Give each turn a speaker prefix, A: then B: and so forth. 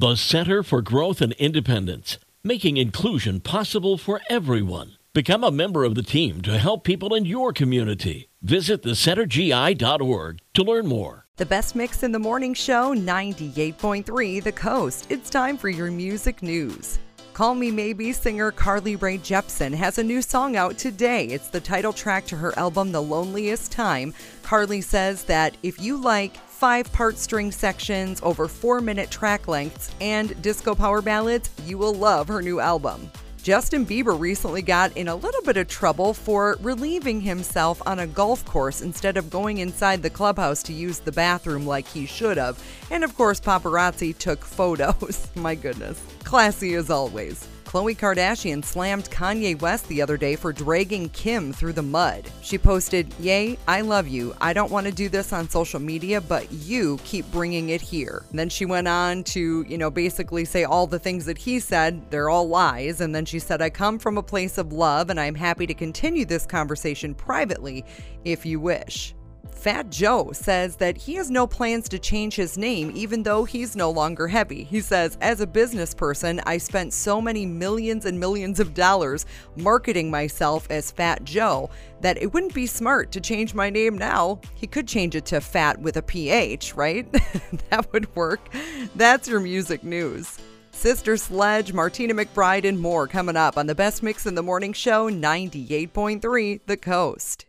A: The Center for Growth and Independence, making inclusion possible for everyone. Become a member of the team to help people in your community. Visit thecentergi.org to learn more.
B: The best mix in the morning show, 98.3 The Coast. It's time for your music news. Call Me Maybe singer Carly Rae Jepsen has a new song out today. It's the title track to her album The Loneliest Time. Carly says that if you like five part string sections over four minute track lengths and disco power ballads, you will love her new album. Justin Bieber recently got in a little bit of trouble for relieving himself on a golf course instead of going inside the clubhouse to use the bathroom like he should have. And of course, paparazzi took photos. My goodness. Classy as always. Khloe Kardashian slammed Kanye West the other day for dragging Kim through the mud. She posted, Yay, I love you. I don't want to do this on social media, but you keep bringing it here. And then she went on to, you know, basically say all the things that he said, they're all lies. And then she said, I come from a place of love and I'm happy to continue this conversation privately if you wish. Fat Joe says that he has no plans to change his name even though he's no longer heavy. He says, As a business person, I spent so many millions and millions of dollars marketing myself as Fat Joe that it wouldn't be smart to change my name now. He could change it to Fat with a PH, right? that would work. That's your music news. Sister Sledge, Martina McBride, and more coming up on the Best Mix in the Morning Show 98.3 The Coast.